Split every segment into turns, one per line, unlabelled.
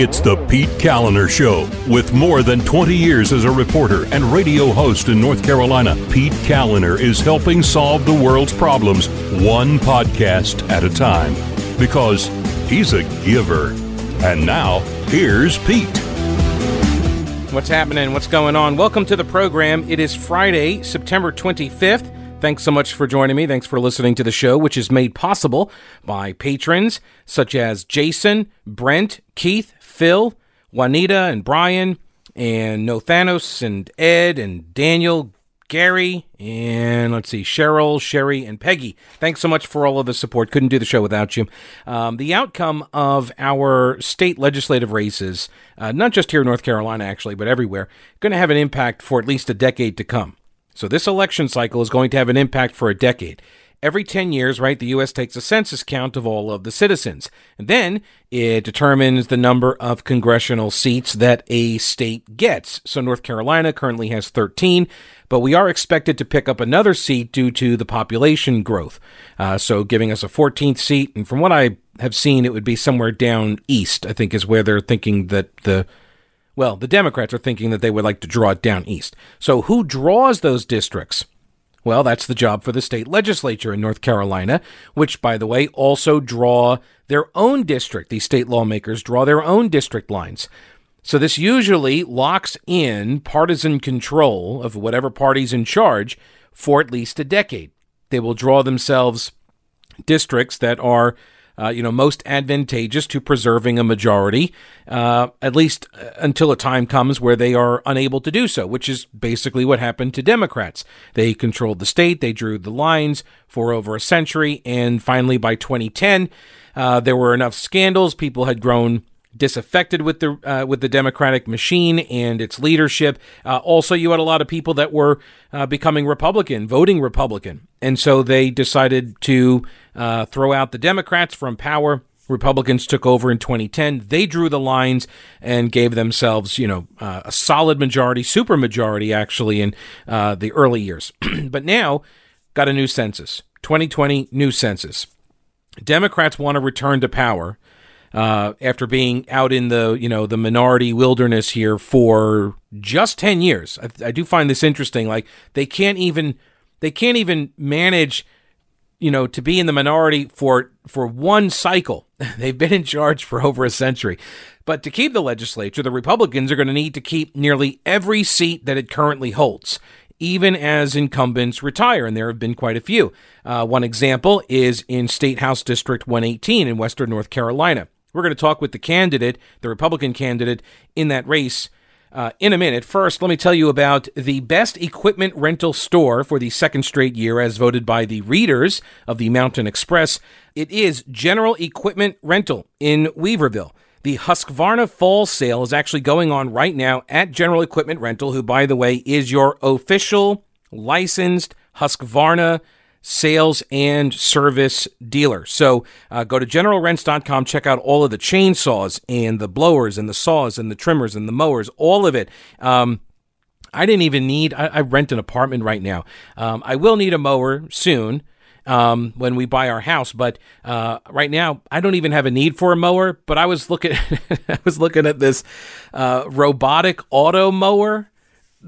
It's the Pete Kaliner Show. With more than 20 years as a reporter and radio host in North Carolina, Pete Kaliner is helping solve the world's problems one podcast at a time. Because he's a giver. And now, here's Pete.
What's happening? What's going on? Welcome to the program. It is Friday, September 25th. Thanks so much for joining me. Thanks for listening to the show, which is made possible by patrons such as Jason, Brent, Keith, Phil, Juanita, and Brian, and No Thanos, and Ed, and Daniel, Gary, and let's see, Cheryl, Sherry, and Peggy. Thanks so much for all of the support. Couldn't do the show without you. Um, the outcome of our state legislative races, uh, not just here in North Carolina, actually, but everywhere, going to have an impact for at least a decade to come. So this election cycle is going to have an impact for a decade. Every 10 years, right, the U.S. takes a census count of all of the citizens. And then it determines the number of congressional seats that a state gets. So North Carolina currently has 13, but we are expected to pick up another seat due to the population growth. Uh, so giving us a 14th seat. And from what I have seen, it would be somewhere down east, I think, is where they're thinking that the well, the Democrats are thinking that they would like to draw it down east. So who draws those districts? Well, that's the job for the state legislature in North Carolina, which, by the way, also draw their own district. These state lawmakers draw their own district lines. So this usually locks in partisan control of whatever party's in charge for at least a decade. They will draw themselves districts that are uh, you know, most advantageous to preserving a majority, uh, at least uh, until a time comes where they are unable to do so, which is basically what happened to Democrats. They controlled the state, they drew the lines for over a century, and finally by 2010, uh, there were enough scandals, people had grown disaffected with the uh, with the Democratic machine and its leadership. Uh, also, you had a lot of people that were uh, becoming Republican, voting Republican, and so they decided to uh, throw out the Democrats from power. Republicans took over in 2010. They drew the lines and gave themselves, you know, uh, a solid majority, super majority actually in uh, the early years. but now, got a new census. 2020 new census. Democrats want to return to power uh, after being out in the you know the minority wilderness here for just 10 years I, I, do find this interesting like they can't even they can't even manage you know to be in the minority for for one cycle they've been in charge for over a century but to keep the legislature the republicans are going to need to keep nearly every seat that it currently holds even as incumbents retire, and there have been quite a few. Uh, one example is in State House District 118 in Western North Carolina. We're going to talk with the candidate, the Republican candidate in that race. Uh, in a minute. First, let me tell you about the best equipment rental store for the second straight year, as voted by the readers of the Mountain Express. It is General Equipment Rental in Weaverville. The Husqvarna Fall Sale is actually going on right now at General Equipment Rental, who, by the way, is your official licensed Husqvarna sales and service dealer. So uh, go to generalrents.com, check out all of the chainsaws and the blowers and the saws and the trimmers and the mowers, all of it. Um, I didn't even need, I, I, rent an apartment right now. Um, I will need a mower soon. Um, when we buy our house, but uh, right now I don't even have a need for a mower. But I was looking, I was looking at this uh, robotic auto mower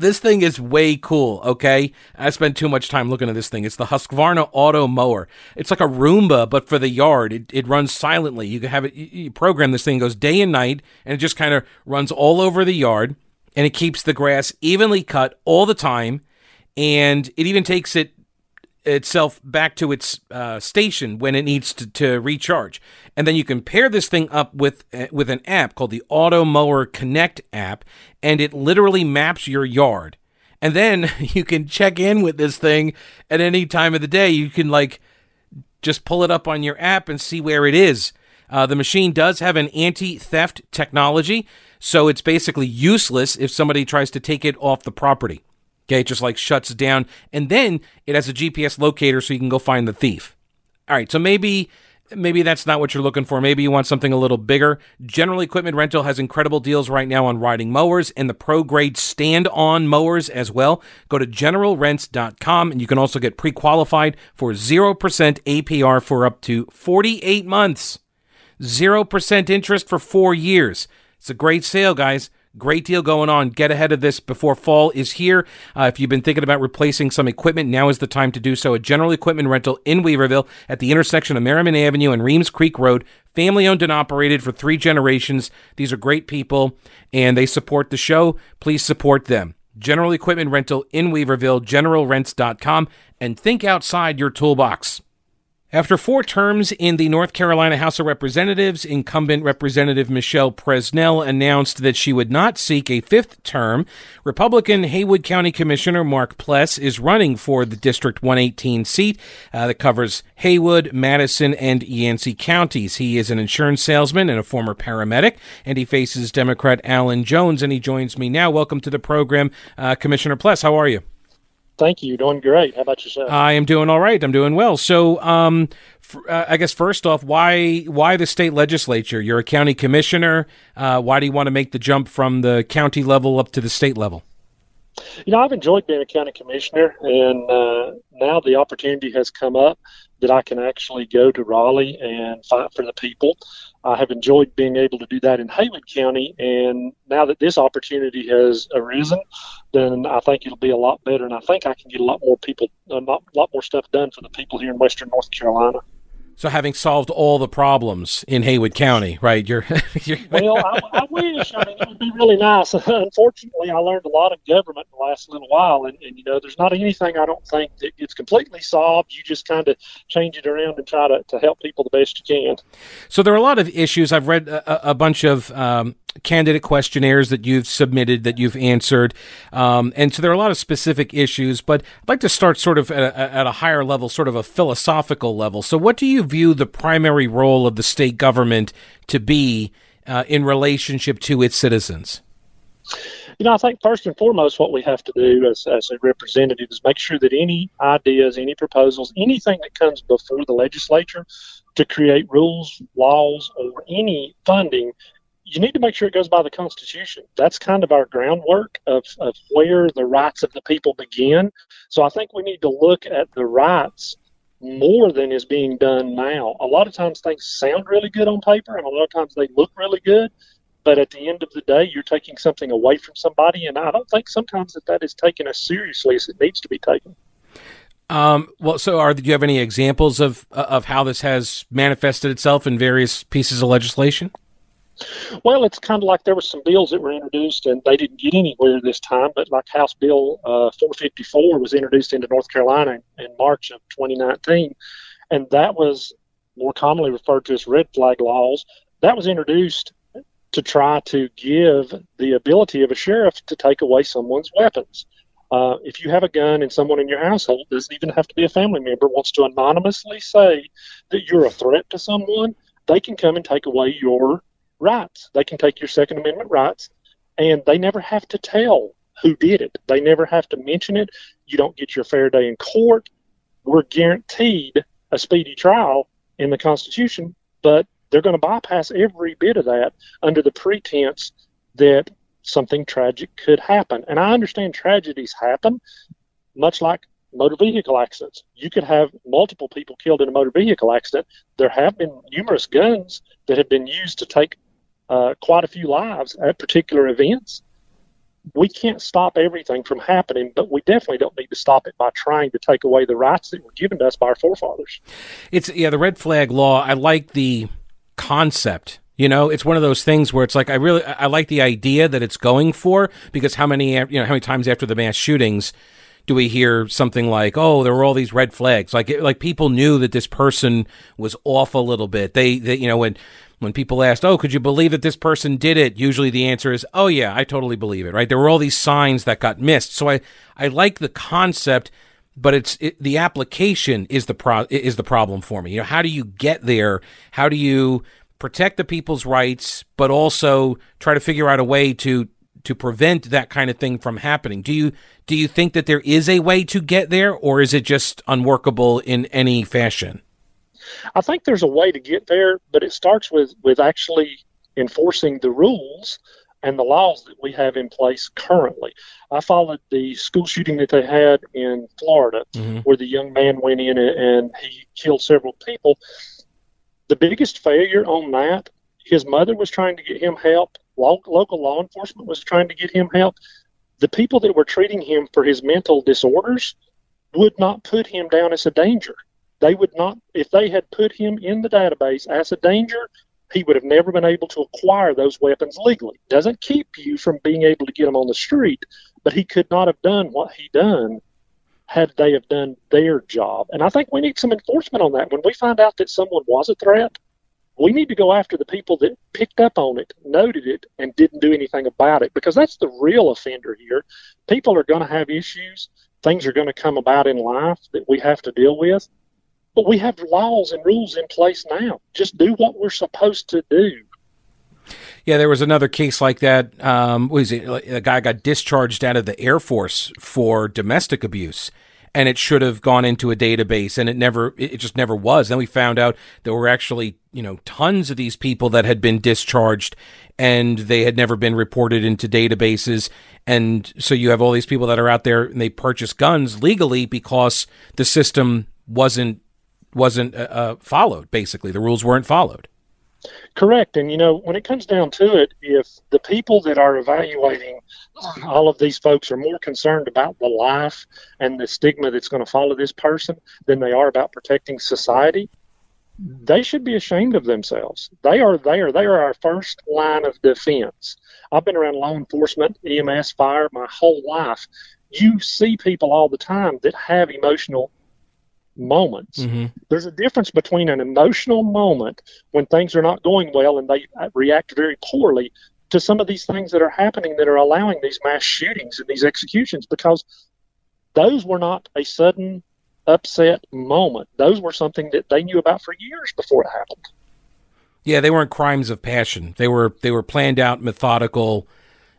this thing is way cool, okay? I spent too much time looking at this thing. It's the Husqvarna Automower. It's like a Roomba, but for the yard. It, it runs silently. You can have it, you program this thing, goes day and night, and it just kind of runs all over the yard, and it keeps the grass evenly cut all the time, and it even takes it itself back to its uh, station when it needs to, to recharge. And then you can pair this thing up with uh, with an app called the Automower Connect app, and it literally maps your yard. And then you can check in with this thing at any time of the day. You can like just pull it up on your app and see where it is. Uh, the machine does have an anti theft technology, so it's basically useless if somebody tries to take it off the property. Okay, it just like shuts down. And then it has a GPS locator so you can go find the thief. All right, so maybe maybe that's not what you're looking for. Maybe you want something a little bigger. General Equipment Rental has incredible deals right now on riding mowers and the pro grade stand on mowers as well. Go to generalrents.com and you can also get pre qualified for 0% APR for up to 48 months, 0% interest for four years. It's a great sale, guys. Great deal going on. Get ahead of this before fall is here. Uh, if you've been thinking about replacing some equipment, now is the time to do so. A general equipment rental in Weaverville at the intersection of Merrimon Avenue and Reems Creek Road. Family owned and operated for three generations. These are great people and they support the show. Please support them. General equipment rental in Weaverville, generalrents.com, and think outside your toolbox. After four terms in the North Carolina House of Representatives, incumbent Representative Michelle Presnell announced that she would not seek a fifth term. Republican Haywood County Commissioner Mark Pless is running for the District 118 seat uh, that covers Haywood, Madison, and Yancey counties. He is an insurance salesman and a former paramedic, and he faces Democrat Alan Jones, and he joins me now. Welcome to the program, uh, Commissioner Pless. How are you?
Thank you. Doing great. How about yourself?
I am doing all right. I'm doing well. So, um, f- uh, I guess first off, why why the state legislature? You're a county commissioner. Uh, why do you want to make the jump from the county level up to the state level?
You know, I've enjoyed being a county commissioner, and uh, now the opportunity has come up that I can actually go to Raleigh and fight for the people. I have enjoyed being able to do that in Haywood County, and now that this opportunity has arisen, then I think it'll be a lot better, and I think I can get a lot more people, a lot, lot more stuff done for the people here in Western North Carolina.
So, having solved all the problems in Haywood County, right? You're,
you're well. I, I, wish. I mean, it would be really nice. Unfortunately, I learned a lot of government in the last little while, and, and you know, there's not anything I don't think that gets completely solved. You just kind of change it around and try to, to help people the best you can.
So there are a lot of issues. I've read a, a bunch of um, candidate questionnaires that you've submitted that you've answered. Um, and so there are a lot of specific issues but i'd like to start sort of at a, at a, higher level sort of a philosophical level. So what do you view the primary role of the state government to be uh, in relationship to its citizens?
You know, I think first and foremost, what we have to do as, as a representative is make sure that any ideas, any proposals, anything that comes before the legislature to create rules, laws, or any funding you need to make sure it goes by the Constitution. That's kind of our groundwork of, of where the rights of the people begin. So I think we need to look at the rights more than is being done now. A lot of times things sound really good on paper, and a lot of times they look really good. But at the end of the day, you're taking something away from somebody, and I don't think sometimes that that is taken as seriously as it needs to be taken.
Um, well, so are do you have any examples of of how this has manifested itself in various pieces of legislation?
Well, it's kind of like there were some bills that were introduced and they didn't get anywhere this time, but like House Bill uh, 454 was introduced into North Carolina in, in March of 2019, and that was more commonly referred to as red flag laws. That was introduced to try to give the ability of a sheriff to take away someone's weapons. Uh, if you have a gun and someone in your household doesn't even have to be a family member wants to anonymously say that you're a threat to someone, they can come and take away your rights. They can take your Second Amendment rights, and they never have to tell who did it. They never have to mention it. You don't get your fair day in court. We're guaranteed a speedy trial in the Constitution, but they're going to bypass every bit of that under the pretense that something tragic could happen. And I understand tragedies happen, much like motor vehicle accidents. You could have multiple people killed in a motor vehicle accident. There have been numerous guns that have been used to take uh, quite a few lives at particular events. We can't stop everything from happening, but we definitely don't need to stop it by trying to take away the rights that were given to us by our forefathers.
It's yeah, the red flag law. I like the concept you know, it's one of those things where it's like I really I like the idea that it's going for because how many you know how many times after the mass shootings do we hear something like, "Oh, there were all these red flags." Like like people knew that this person was off a little bit. They, they you know when when people asked, "Oh, could you believe that this person did it?" Usually the answer is, "Oh yeah, I totally believe it." Right? There were all these signs that got missed. So I I like the concept, but it's it, the application is the pro is the problem for me. You know, how do you get there? How do you protect the people's rights, but also try to figure out a way to to prevent that kind of thing from happening. Do you do you think that there is a way to get there, or is it just unworkable in any fashion?
I think there's a way to get there, but it starts with with actually enforcing the rules and the laws that we have in place currently. I followed the school shooting that they had in Florida, mm-hmm. where the young man went in and he killed several people. The biggest failure on that, his mother was trying to get him help local law enforcement was trying to get him help. The people that were treating him for his mental disorders would not put him down as a danger. They would not, if they had put him in the database as a danger, he would have never been able to acquire those weapons legally. Doesn't keep you from being able to get them on the street, but he could not have done what he done had they have done their job. And I think we need some enforcement on that. When we find out that someone was a threat, we need to go after the people that picked up on it, noted it, and didn't do anything about it because that's the real offender here. People are going to have issues. Things are going to come about in life that we have to deal with. But we have laws and rules in place now. Just do what we're supposed to do.
Yeah, there was another case like that. Um, was it a guy got discharged out of the Air Force for domestic abuse, and it should have gone into a database, and it never, it just never was. Then we found out there were actually, you know, tons of these people that had been discharged, and they had never been reported into databases, and so you have all these people that are out there and they purchase guns legally because the system wasn't wasn't uh, uh followed. Basically, the rules weren't followed.
Correct. And, you know, when it comes down to it, if the people that are evaluating all of these folks are more concerned about the life and the stigma that's going to follow this person than they are about protecting society, they should be ashamed of themselves. They are there. They are our first line of defense. I've been around law enforcement, EMS, fire my whole life. You see people all the time that have emotional moments. Mm-hmm. There's a difference between an emotional moment when things are not going well and they react very poorly to some of these things that are happening that are allowing these mass shootings and these executions because those were not a sudden upset moment. Those were something that they knew about for years before it happened.
Yeah, they weren't crimes of passion. They were they were planned out, methodical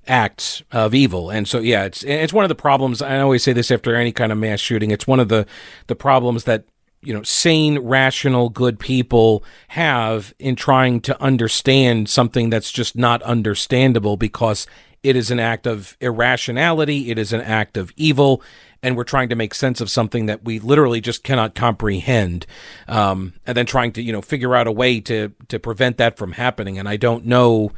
acts of evil. And so, yeah, it's it's one of the problems. I always say this after any kind of mass shooting. It's one of the the problems that you know sane, rational, good people have in trying to understand something that's just not understandable because it is an act of irrationality. It is an act of evil. And we're trying to make sense of something that we literally just cannot comprehend, um, and then trying to, you know, figure out a way to to prevent that from happening. And I don't know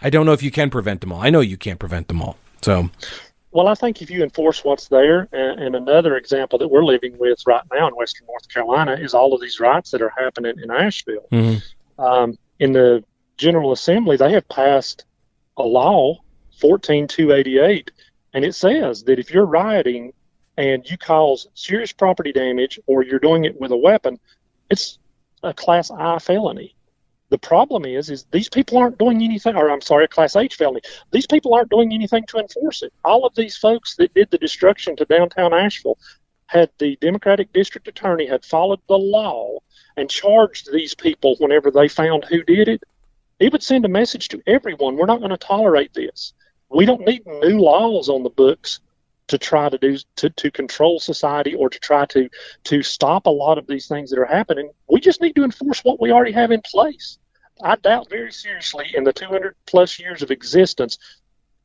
I don't know if you can prevent them all. I know you can't prevent them all. So,
well, I think if you enforce what's there, and, and, another example that we're living with right now in Western North Carolina is all of these riots that are happening in Asheville. Mm-hmm. Um, in the General Assembly, they have passed a law, 14288, and it says that if you're rioting and you cause serious property damage or you're doing it with a weapon, it's a Class I felony. The problem is, is these people aren't doing anything, or I'm sorry, a Class H felony. These people aren't doing anything to enforce it. All of these folks that did the destruction to downtown Asheville, had the Democratic District Attorney had followed the law and charged these people whenever they found who did it, it would send a message to everyone: we're not going to tolerate this. We don't need new laws on the books to try to do to, to control society or to try to to stop a lot of these things that are happening. We just need to enforce what we already have in place. I doubt very seriously in the 200 plus years of existence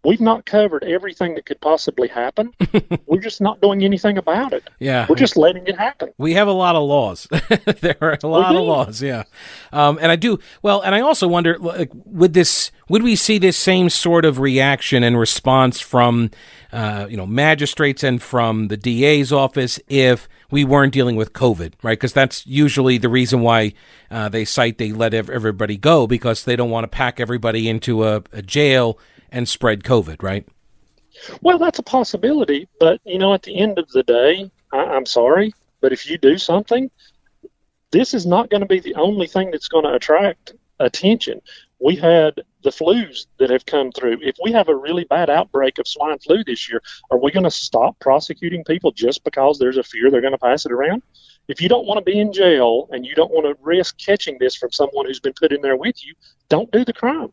we've not covered everything that could possibly happen. We're just not doing anything about it.
Yeah,
we're just letting it happen.
We have a lot of laws. there are a lot of laws. Yeah, um, and I do well, and I also wonder, like, would this, would we see this same sort of reaction and response from, uh, you know, magistrates and from the DA's office if we weren't dealing with COVID, right? Because that's usually the reason why uh, they cite they let everybody go because they don't want to pack everybody into a, a jail and spread COVID, right?
Well, that's a possibility, but you know, at the end of the day, I, am sorry, but if you do something, this is not going to be the only thing that's going to attract attention. We had the flus that have come through. If we have a really bad outbreak of swine flu this year, are we going to stop prosecuting people just because there's a fear they're going to pass it around? If you don't want to be in jail and you don't want to risk catching this from someone who's been put in there with you, don't do the crime.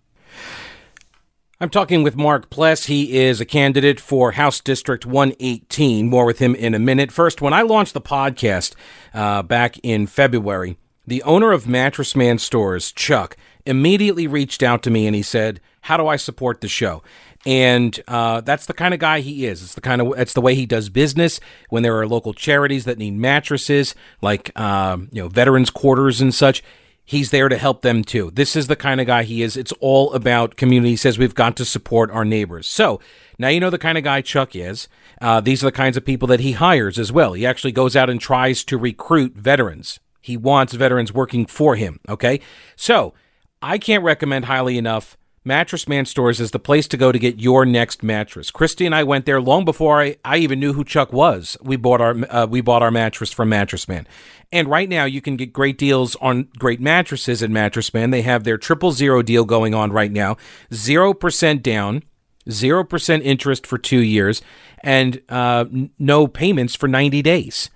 I'm talking with Mark Pless. He is a candidate for House District 118. More with him in a minute. First, when I launched the podcast uh, back in February, the owner of Mattress Man Stores, Chuck, immediately reached out to me and he said, "How do I support the show?" And uh, that's the kind of guy he is. It's the kind of it's the way he does business. When there are local charities that need mattresses, like um, you know veterans quarters and such, he's there to help them too. This is the kind of guy he is. It's all about community. He says we've got to support our neighbors. So now you know the kind of guy Chuck is. Uh, these are the kinds of people that he hires as well. He actually goes out and tries to recruit veterans. He wants veterans working for him. Okay. So I can't recommend highly enough Mattress Man Stores is the place to go to get your next mattress. Christy and I went there long before I, I even knew who Chuck was. We bought our uh, we bought our mattress from Mattress Man, and right now you can get great deals on great mattresses at Mattress Man. They have their triple zero deal going on right now, zero percent down, zero percent interest for two years, and uh, no payments for ninety days.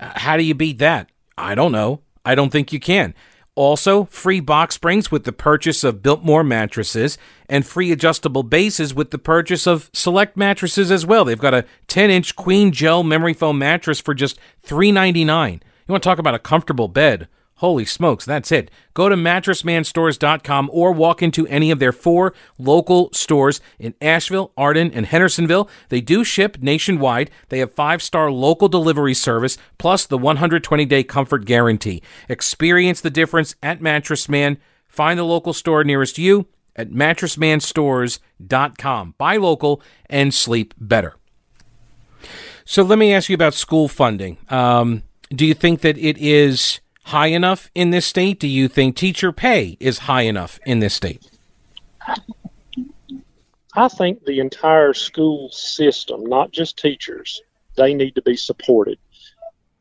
Uh, how do you beat that? I don't know. I don't think you can. Also, free box springs with the purchase of Biltmore mattresses and free adjustable bases with the purchase of select mattresses as well. They've got a 10 inch queen gel memory foam mattress for just $3.99. You want to talk about a comfortable bed? Holy smokes, that's it. Go to mattressmanstores.com or walk into any of their four local stores in Asheville, Arden, and Hendersonville. They do ship nationwide. They have five star local delivery service plus the 120 day comfort guarantee. Experience the difference at Mattress Man. Find the local store nearest you at mattressmanstores.com. Buy local and sleep better. So let me ask you about school funding. Um, do you think that it is high enough in this state? Do you think teacher pay is high enough in this state?
I think the entire school system, not just teachers, they need to be supported.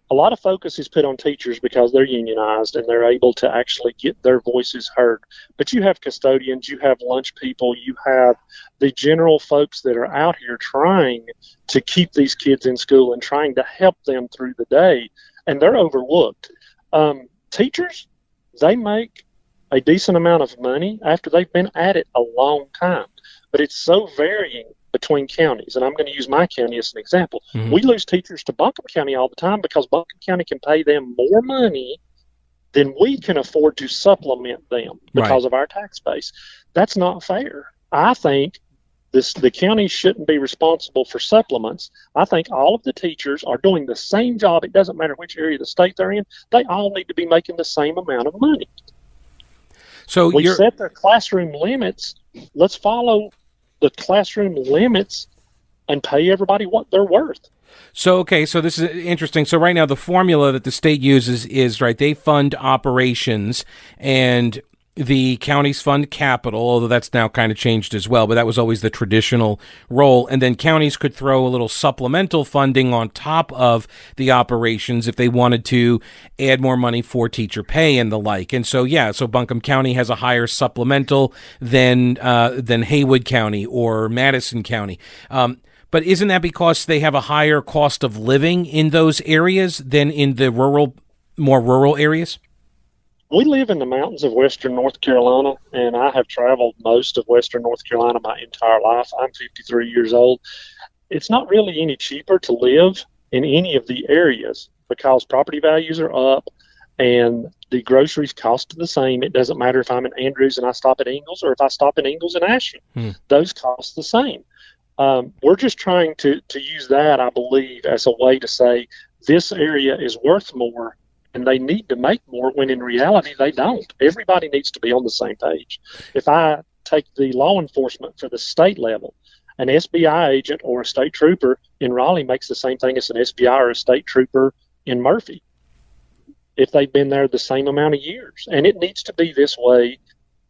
A lot of focus is put on teachers because they're unionized and they're able to actually get their voices heard. But you have custodians, you have lunch people, you have the general folks that are out here trying to keep these kids in school and trying to help them through the day, and they're overlooked. Um, teachers, they make a decent amount of money after they've been at it a long time, but it's so varying between counties. And I'm going to use my county as an example. Mm-hmm. We lose teachers to Buncombe County all the time because Buncombe County can pay them more money than we can afford to supplement them because right. of our tax base. That's not fair. I think this, the county shouldn't be responsible for supplements. I think all of the teachers are doing the same job. It doesn't matter which area of the state they're in. They all need to be making the same amount of money.
So
we set their classroom limits. Let's follow the classroom limits and pay everybody what they're worth.
So okay, so this is interesting. So right now the formula that the state uses is right. They fund operations and the counties fund capital, although that's now kind of changed as well, but that was always the traditional role. And then counties could throw a little supplemental funding on top of the operations if they wanted to add more money for teacher pay and the like. And so, yeah, so Buncombe County has a higher supplemental than uh, than Haywood County or Madison County. Um, but isn't that because they have a higher cost of living in those areas than in the rural, more rural areas?
We live in the mountains of western North Carolina, and I have traveled most of western North Carolina my entire life. I'm 53 years old. It's not really any cheaper to live in any of the areas because property values are up and the groceries cost the same. It doesn't matter if I'm in Andrews and I stop at Ingles or if I stop at Ingles and Ashland. Hmm. Those cost the same. Um, we're just trying to, to use that, I believe, as a way to say this area is worth more and they need to make more when in reality they don't. Everybody needs to be on the same page. If I take the law enforcement for the state level, an SBI agent or a state trooper in Raleigh makes the same thing as an SBI or a state trooper in Murphy if they've been there the same amount of years. And it needs to be this way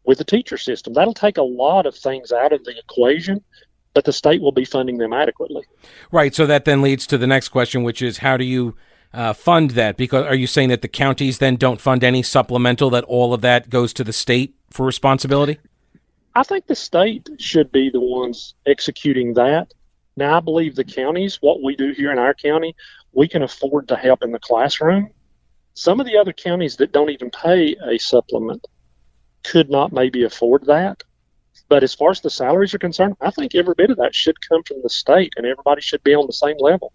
with the teacher system. That'll take a lot of things out of the equation, but the state will be funding them adequately.
Right. So that then leads to the next question, which is how do you uh, fund that? Because are you saying that the counties then don't fund any supplemental? That all of that goes to the state for responsibility?
I think the state should be the ones executing that. Now, I believe the counties, what we do here in our county, we can afford to help in the classroom. Some of the other counties that don't even pay a supplement could not maybe afford that. But as far as the salaries are concerned, I think every bit of that should come from the state and everybody should be on the same level.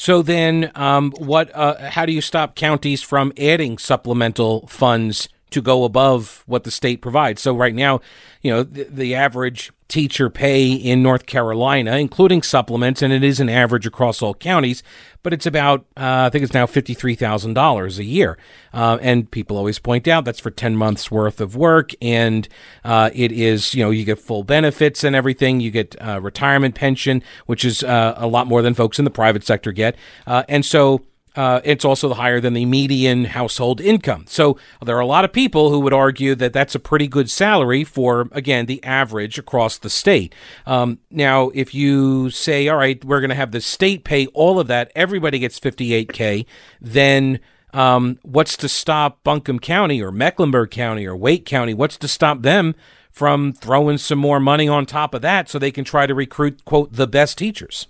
So then, um, what? Uh, how do you stop counties from adding supplemental funds to go above what the state provides. So right now, you know, the, the, average teacher pay in North Carolina, including supplements, and it is an average across all counties, but it's about, uh, I think it's now $53,000 a year. Uh, and people always point out that's for 10 months worth of work. And uh, it is, you know, you get full benefits and everything. You get uh, retirement pension, which is uh, a lot more than folks in the private sector get. Uh, and so, uh, it's also higher than the median household income. So there are a lot of people who would argue that that's a pretty good salary for, again, the average across the state. Um, now, if you say, all right, we're going to have the state pay all of that, everybody gets 58K, then um, what's to stop Buncombe County or Mecklenburg County or Wake County? What's to stop them from throwing some more money on top of that so they can try to recruit, quote, the best teachers?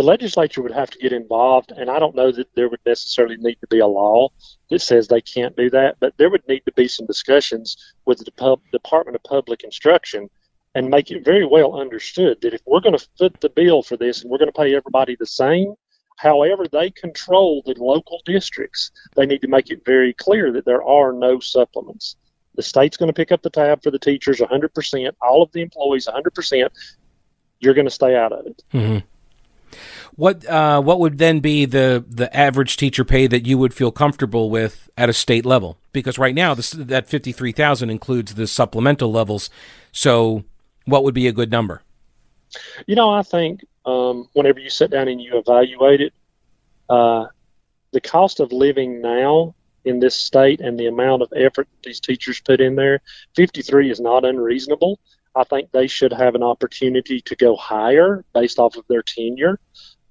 The legislature would have to get involved, and I don't know that there would necessarily need to be a law that says they can't do that, but there would need to be some discussions with the Department of Public Instruction and make it very well understood that if we're going to foot the bill for this and we're going to pay everybody the same, however they control the local districts, they need to make it very clear that there are no supplements. The state's going to pick up the tab for the teachers 100%, all of the employees 100%. You're going to stay out of it.
Mm-hmm. What uh, what would then be the the average teacher pay that you would feel comfortable with at a state level? Because right now this, that fifty three thousand includes the supplemental levels. So, what would be a good number?
You know, I think um, whenever you sit down and you evaluate it, uh, the cost of living now in this state and the amount of effort these teachers put in there, 53 is not unreasonable. I think they should have an opportunity to go higher based off of their tenure.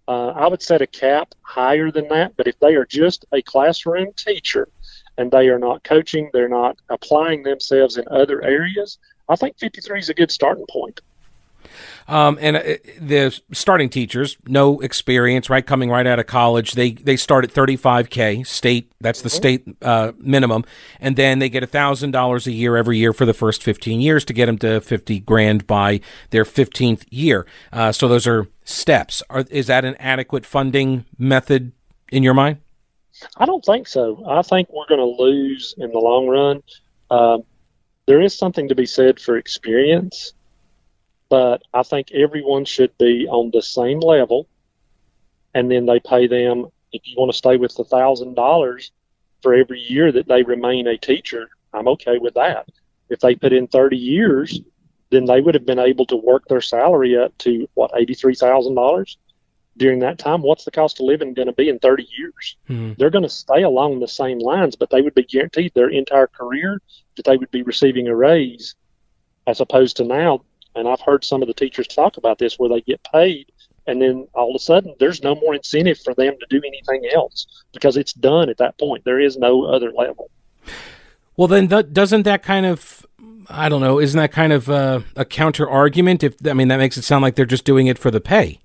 Uh, I would set a cap higher than that, but if they are just a classroom teacher and they are not coaching, they're not applying themselves in other areas, I think 53 is a good starting point.
Um, and uh, the starting teachers, no experience, right? Coming right out of college, they they start at 35k state. That's the mm-hmm. state uh, minimum, and then they get thousand dollars a year every year for the first 15 years to get them to 50 grand by their 15th year. Uh, so those are steps. Are, is that an adequate funding method in your mind?
I don't think so. I think we're going to lose in the long run. Um, there is something to be said for experience but I think everyone should be on the same level, and then they pay them. If you want to stay with the thousand dollars for every year that they remain a teacher, I'm okay with that. If they put in 30 years, then they would have been able to work their salary up to what $83,000 during that time. What's the cost of living going to be in 30 years? Mm-hmm. They're going to stay along the same lines, but they would be guaranteed their entire career that they would be receiving a raise, as opposed to now and I've heard some of the teachers talk about this where they get paid and then all of a sudden there's no more incentive for them to do anything else because it's done at that point. There is no other level.
Well, then th- doesn't that kind of I don't know, isn't that kind of uh, a counter argument? If I mean, that makes it sound like they're just doing it for the pay.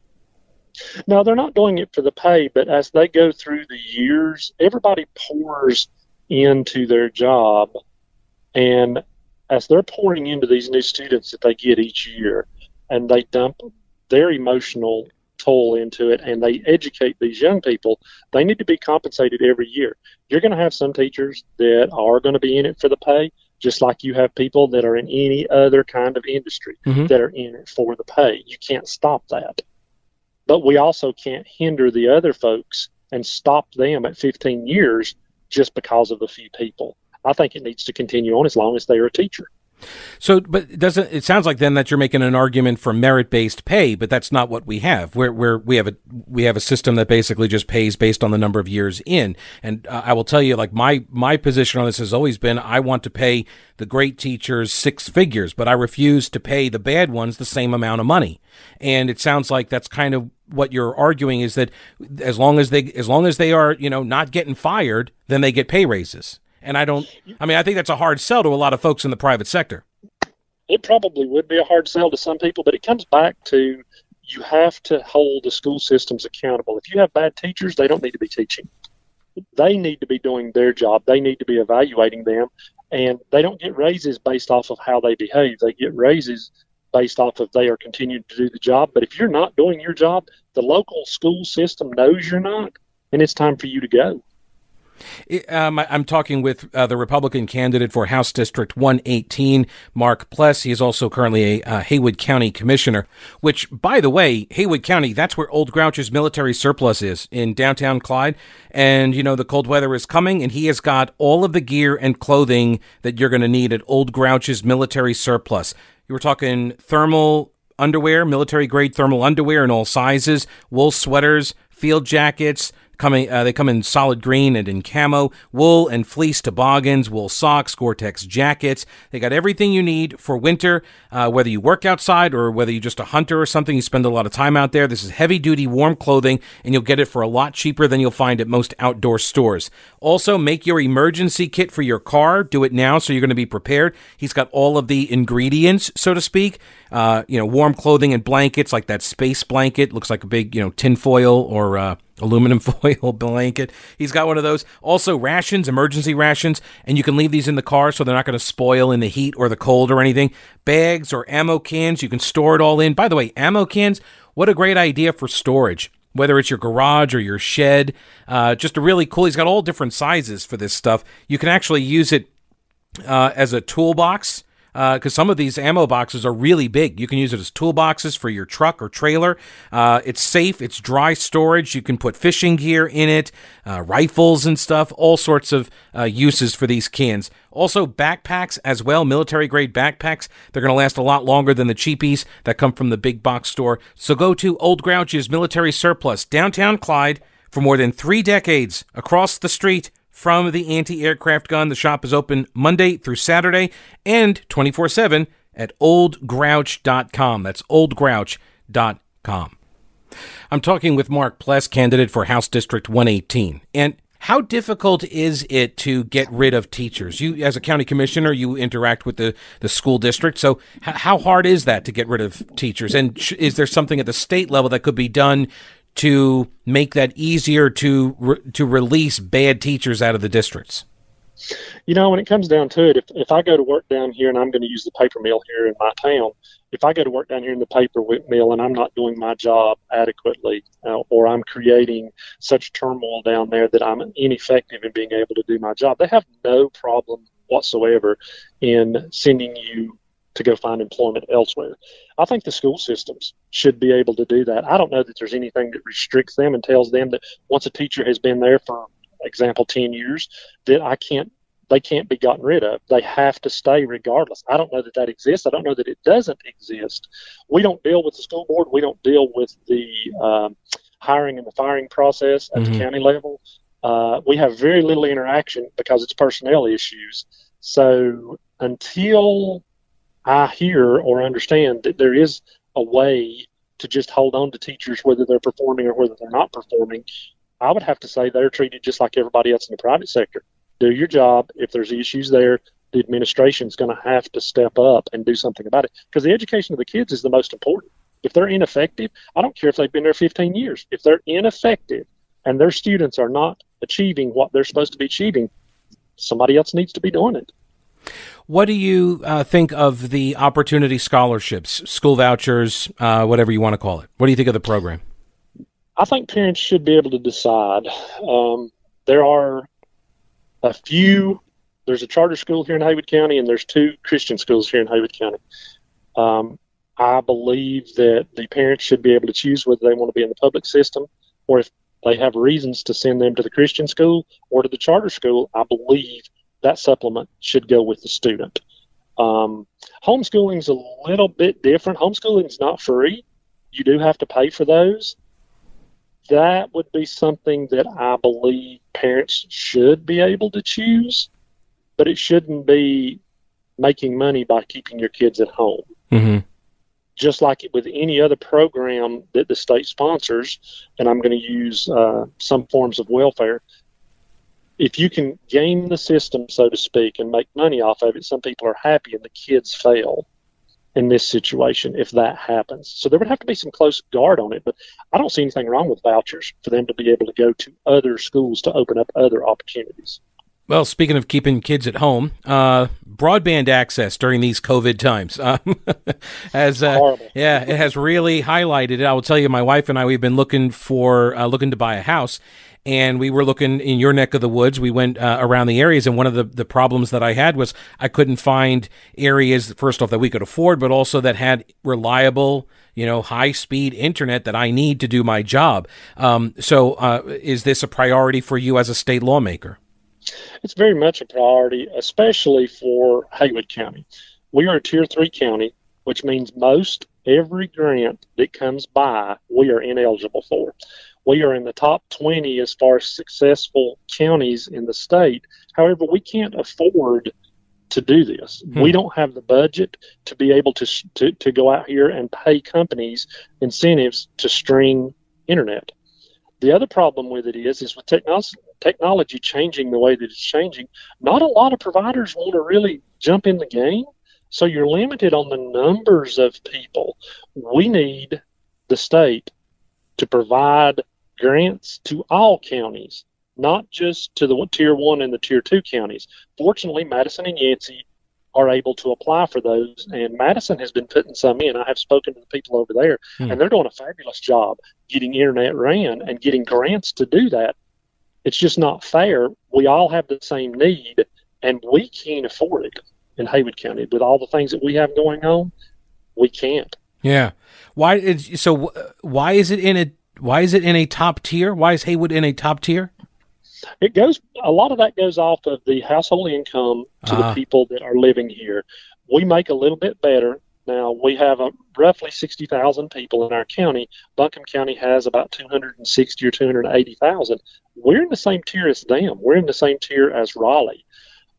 No, they're not doing it for the pay, but as they go through the years, everybody pours into their job, and as they're pouring into these new students that they get each year and they dump their emotional toll into it and they educate these young people, they need to be compensated every year. You're going to have some teachers that are going to be in it for the pay, just like you have people that are in any other kind of industry mm-hmm. that are in it for the pay. You can't stop that. But we also can't hinder the other folks and stop them at 15 years just because of a few people. I think it needs to continue on as long as they are a teacher.
So, but doesn't it sounds like then that you're making an argument for merit based pay, but that's not what we have. Where we have a we have a system that basically just pays based on the number of years in. And uh, I will tell you, like my my position on this has always been, I want to pay the great teachers six figures, but I refuse to pay the bad ones the same amount of money. And it sounds like that's kind of what you're arguing is that as long as they as long as they are you know not getting fired, then they get pay raises. And I don't, I mean, I think that's a hard sell to a lot of folks in the private sector.
It probably would be a hard sell to some people, but it comes back to you have to hold the school systems accountable. If you have bad teachers, they don't need to be teaching. They need to be doing their job. They need to be evaluating them. And they don't get raises based off of how they behave. They get raises based off of they are continuing to do the job. But if you're not doing your job, the local school system knows you're not, and it's time for you to go.
Um, I'm talking with uh, the Republican candidate for House District 118, Mark Pless. He is also currently a uh, Haywood County Commissioner, which, by the way, Haywood County, that's where Old Grouch's military surplus is in downtown Clyde. And, you know, the cold weather is coming, and he has got all of the gear and clothing that you're going to need at Old Grouch's military surplus. You were talking thermal underwear, military grade thermal underwear in all sizes, wool sweaters, field jackets, Coming, uh, they come in solid green and in camo, wool and fleece toboggans, wool socks, Gore-Tex jackets. They got everything you need for winter. Uh, whether you work outside or whether you're just a hunter or something, you spend a lot of time out there. This is heavy-duty warm clothing, and you'll get it for a lot cheaper than you'll find at most outdoor stores. Also, make your emergency kit for your car. Do it now, so you're going to be prepared. He's got all of the ingredients, so to speak. Uh, you know, warm clothing and blankets, like that space blanket, looks like a big, you know, tinfoil or uh, aluminum foil blanket. He's got one of those. Also, rations, emergency rations, and you can leave these in the car so they're not going to spoil in the heat or the cold or anything. Bags or ammo cans, you can store it all in. By the way, ammo cans, what a great idea for storage. Whether it's your garage or your shed, uh, just a really cool. He's got all different sizes for this stuff. You can actually use it uh, as a toolbox because uh, some of these ammo boxes are really big. You can use it as toolboxes for your truck or trailer. Uh, it's safe. It's dry storage. You can put fishing gear in it, uh, rifles and stuff. All sorts of uh, uses for these cans. Also, backpacks as well, military grade backpacks. They're going to last a lot longer than the cheapies that come from the big box store. So go to Old Grouch's Military Surplus, downtown Clyde, for more than three decades, across the street from the anti aircraft gun. The shop is open Monday through Saturday and 24 7 at oldgrouch.com. That's oldgrouch.com. I'm talking with Mark Pless, candidate for House District 118. And how difficult is it to get rid of teachers? You, as a county commissioner, you interact with the, the school district. So, h- how hard is that to get rid of teachers? And sh- is there something at the state level that could be done to make that easier to re- to release bad teachers out of the districts?
You know, when it comes down to it, if, if I go to work down here and I'm going to use the paper mill here in my town, if I go to work down here in the paper mill and I'm not doing my job adequately, uh, or I'm creating such turmoil down there that I'm ineffective in being able to do my job, they have no problem whatsoever in sending you to go find employment elsewhere. I think the school systems should be able to do that. I don't know that there's anything that restricts them and tells them that once a teacher has been there for example 10 years that I can't they can't be gotten rid of. They have to stay regardless. I don't know that that exists. I don't know that it doesn't exist. We don't deal with the school board. We don't deal with the um, hiring and the firing process at mm-hmm. the county level. Uh, we have very little interaction because it's personnel issues. So until I hear or understand that there is a way to just hold on to teachers whether they're performing or whether they're not performing, I would have to say they're treated just like everybody else in the private sector. Do your job. If there's issues there, the administration is going to have to step up and do something about it because the education of the kids is the most important. If they're ineffective, I don't care if they've been there 15 years. If they're ineffective and their students are not achieving what they're supposed to be achieving, somebody else needs to be doing it.
What do you uh, think of the opportunity scholarships, school vouchers, uh, whatever you want to call it? What do you think of the program?
I think parents should be able to decide. Um, there are a few. There's a charter school here in Haywood County, and there's two Christian schools here in Haywood County. Um, I believe that the parents should be able to choose whether they want to be in the public system or if they have reasons to send them to the Christian school or to the charter school. I believe that supplement should go with the student. Um, homeschooling is a little bit different. Homeschooling is not free. You do have to pay for those. That would be something that I believe parents should be able to choose, but it shouldn't be making money by keeping your kids at home. Mm-hmm. Just like with any other program that the state sponsors, and I'm going to use uh, some forms of welfare, if you can game the system, so to speak, and make money off of it, some people are happy and the kids fail in this situation if that happens. So there would have to be some close guard on it, but I don't see anything wrong with vouchers for them to be able to go to other schools to open up other opportunities.
Well, speaking of keeping kids at home, uh, broadband access during these COVID times um, has, uh, yeah, it has really highlighted it. I will tell you, my wife and I, we've been looking for uh, looking to buy a house, and we were looking in your neck of the woods. We went uh, around the areas, and one of the, the problems that I had was I couldn't find areas, first off, that we could afford, but also that had reliable, you know, high speed internet that I need to do my job. Um, so, uh, is this a priority for you as a state lawmaker?
It's very much a priority, especially for Haywood County. We are a Tier 3 county, which means most every grant that comes by, we are ineligible for. We are in the top 20 as far as successful counties in the state. However, we can't afford to do this. Hmm. We don't have the budget to be able to, to, to go out here and pay companies incentives to string internet. The other problem with it is, is with technology, technology changing the way that it's changing, not a lot of providers want to really jump in the game. So you're limited on the numbers of people. We need the state to provide grants to all counties, not just to the tier one and the tier two counties. Fortunately, Madison and Yancey are able to apply for those. And Madison has been putting some in. I have spoken to the people over there, hmm. and they're doing a fabulous job getting internet ran and getting grants to do that. It's just not fair. We all have the same need, and we can't afford it in Haywood County with all the things that we have going on. We can't.
Yeah. Why? Is, so why is it in a why is it in a top tier? Why is Haywood in a top tier?
It goes a lot of that goes off of the household income to uh the ah. people that are living here. We make a little bit better now. We have a, roughly sixty thousand people in our county. Buncombe County has about two hundred and sixty or two hundred eighty thousand. We're in the same tier as them. We're in the same tier as Raleigh.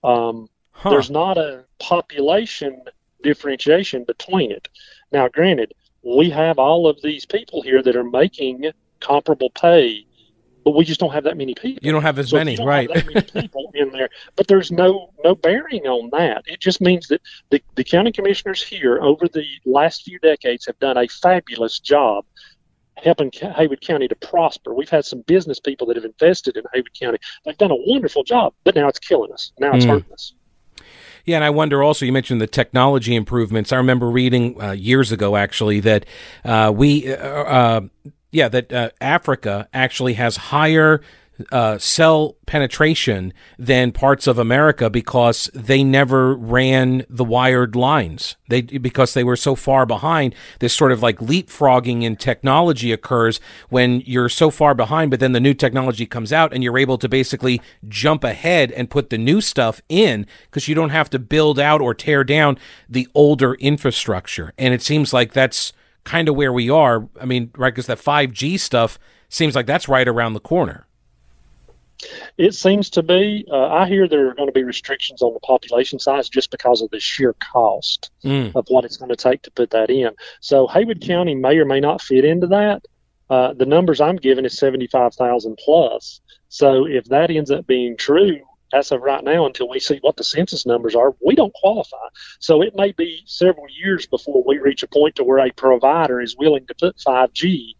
Um, huh. There's not a population differentiation between it. Now, granted, we have all of these people here that are making comparable pay but we just don't have that many people.
You don't have as so many, right?
many people in there, but there's no no bearing on that. It just means that the, the county commissioners here over the last few decades have done a fabulous job helping Haywood County to prosper. We've had some business people that have invested in Haywood County. They've done a wonderful job, but now it's killing us. Now it's mm. hurting us.
Yeah, and I wonder also, you mentioned the technology improvements. I remember reading uh, years ago, actually, that uh, we, uh, uh yeah, that uh, Africa actually has higher uh, cell penetration than parts of America because they never ran the wired lines. They because they were so far behind. This sort of like leapfrogging in technology occurs when you're so far behind, but then the new technology comes out and you're able to basically jump ahead and put the new stuff in because you don't have to build out or tear down the older infrastructure. And it seems like that's kind of where we are. I mean, right? Because that 5G stuff seems like that's right around the corner.
It seems to be. Uh, I hear there are going to be restrictions on the population size just because of the sheer cost mm. of what it's going to take to put that in. So Haywood County may or may not fit into that. Uh, the numbers I'm giving is 75,000 plus. So if that ends up being true, as of right now, until we see what the census numbers are, we don't qualify. So it may be several years before we reach a point to where a provider is willing to put 5G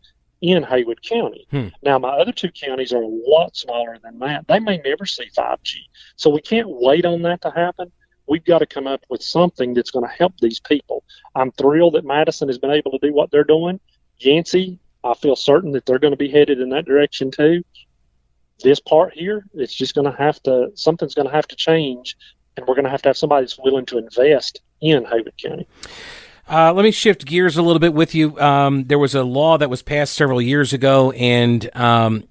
in Haywood County. Hmm. Now, my other two counties are a lot smaller than that. They may never see 5G. So we can't wait on that to happen. We've got to come up with something that's going to help these people. I'm thrilled that Madison has been able to do what they're doing. Yancey, I feel certain that they're going to be headed in that direction too this part here, it's just going to have to, something's going to have to change, and we're going to have to have somebody that's willing to invest in Haywood County.
Uh, let me shift gears a little bit with you. Um, there was a law that was passed several years ago, and um,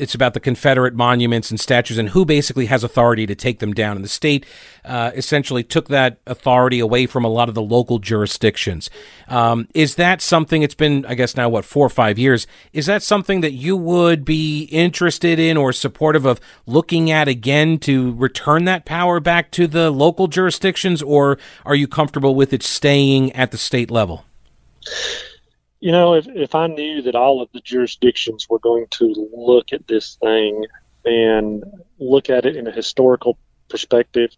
it's about the Confederate monuments and statues and who basically has authority to take them down. And the state uh, essentially took that authority away from a lot of the local jurisdictions. Um, is that something? It's been, I guess, now what four or five years. Is that something that you would be interested in or supportive of looking at again to return that power back to the local jurisdictions, or are you comfortable with it staying at the state level?
You know, if, if I knew that all of the jurisdictions were going to look at this thing and look at it in a historical perspective,